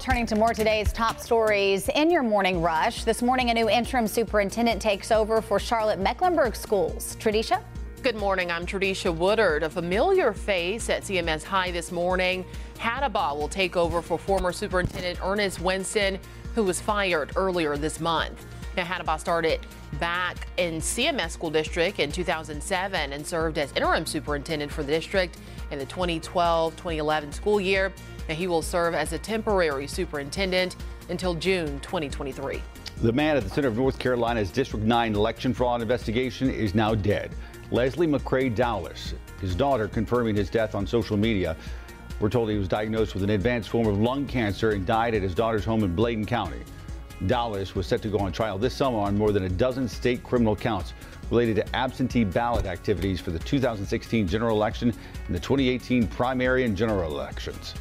Turning to more today's top stories in your morning rush. This morning, a new interim superintendent takes over for Charlotte Mecklenburg Schools. Tradisha? Good morning. I'm Tradisha Woodard. A familiar face at CMS High this morning. Hattabaugh will take over for former Superintendent Ernest Winston, who was fired earlier this month. Now, Hattabaugh started back in CMS School District in 2007 and served as interim superintendent for the district in the 2012 2011 school year. Now, he will serve as a temporary superintendent until June 2023. The man at the center of North Carolina's District 9 election fraud investigation is now dead. Leslie McCrae Dowless, his daughter, confirming his death on social media. We're told he was diagnosed with an advanced form of lung cancer and died at his daughter's home in Bladen County. Was set to go on trial this summer on more than a dozen state criminal counts related to absentee ballot activities for the 2016 general election and the 2018 primary and general elections.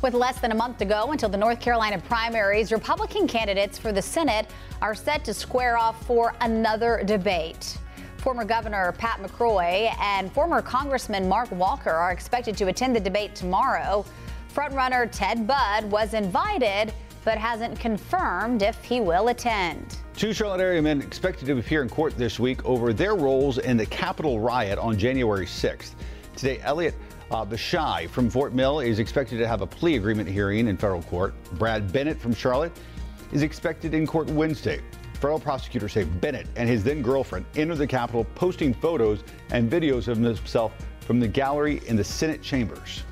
With less than a month to go until the North Carolina primaries, Republican candidates for the Senate are set to square off for another debate. Former Governor Pat McCrory and former Congressman Mark Walker are expected to attend the debate tomorrow. Frontrunner Ted Budd was invited but hasn't confirmed if he will attend. Two Charlotte area men expected to appear in court this week over their roles in the Capitol riot on January 6th. Today, Elliot uh, Bishai from Fort Mill is expected to have a plea agreement hearing in federal court. Brad Bennett from Charlotte is expected in court Wednesday. Federal prosecutors say Bennett and his then girlfriend entered the Capitol posting photos and videos of himself from the gallery in the Senate chambers.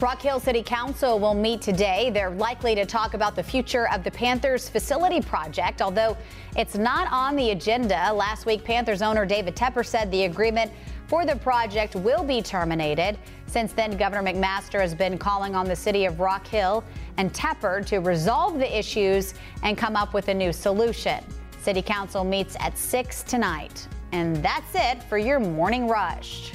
Rock Hill City Council will meet today. They're likely to talk about the future of the Panthers facility project, although it's not on the agenda. Last week, Panthers owner David Tepper said the agreement for the project will be terminated. Since then, Governor McMaster has been calling on the city of Rock Hill and Tepper to resolve the issues and come up with a new solution. City Council meets at 6 tonight. And that's it for your morning rush.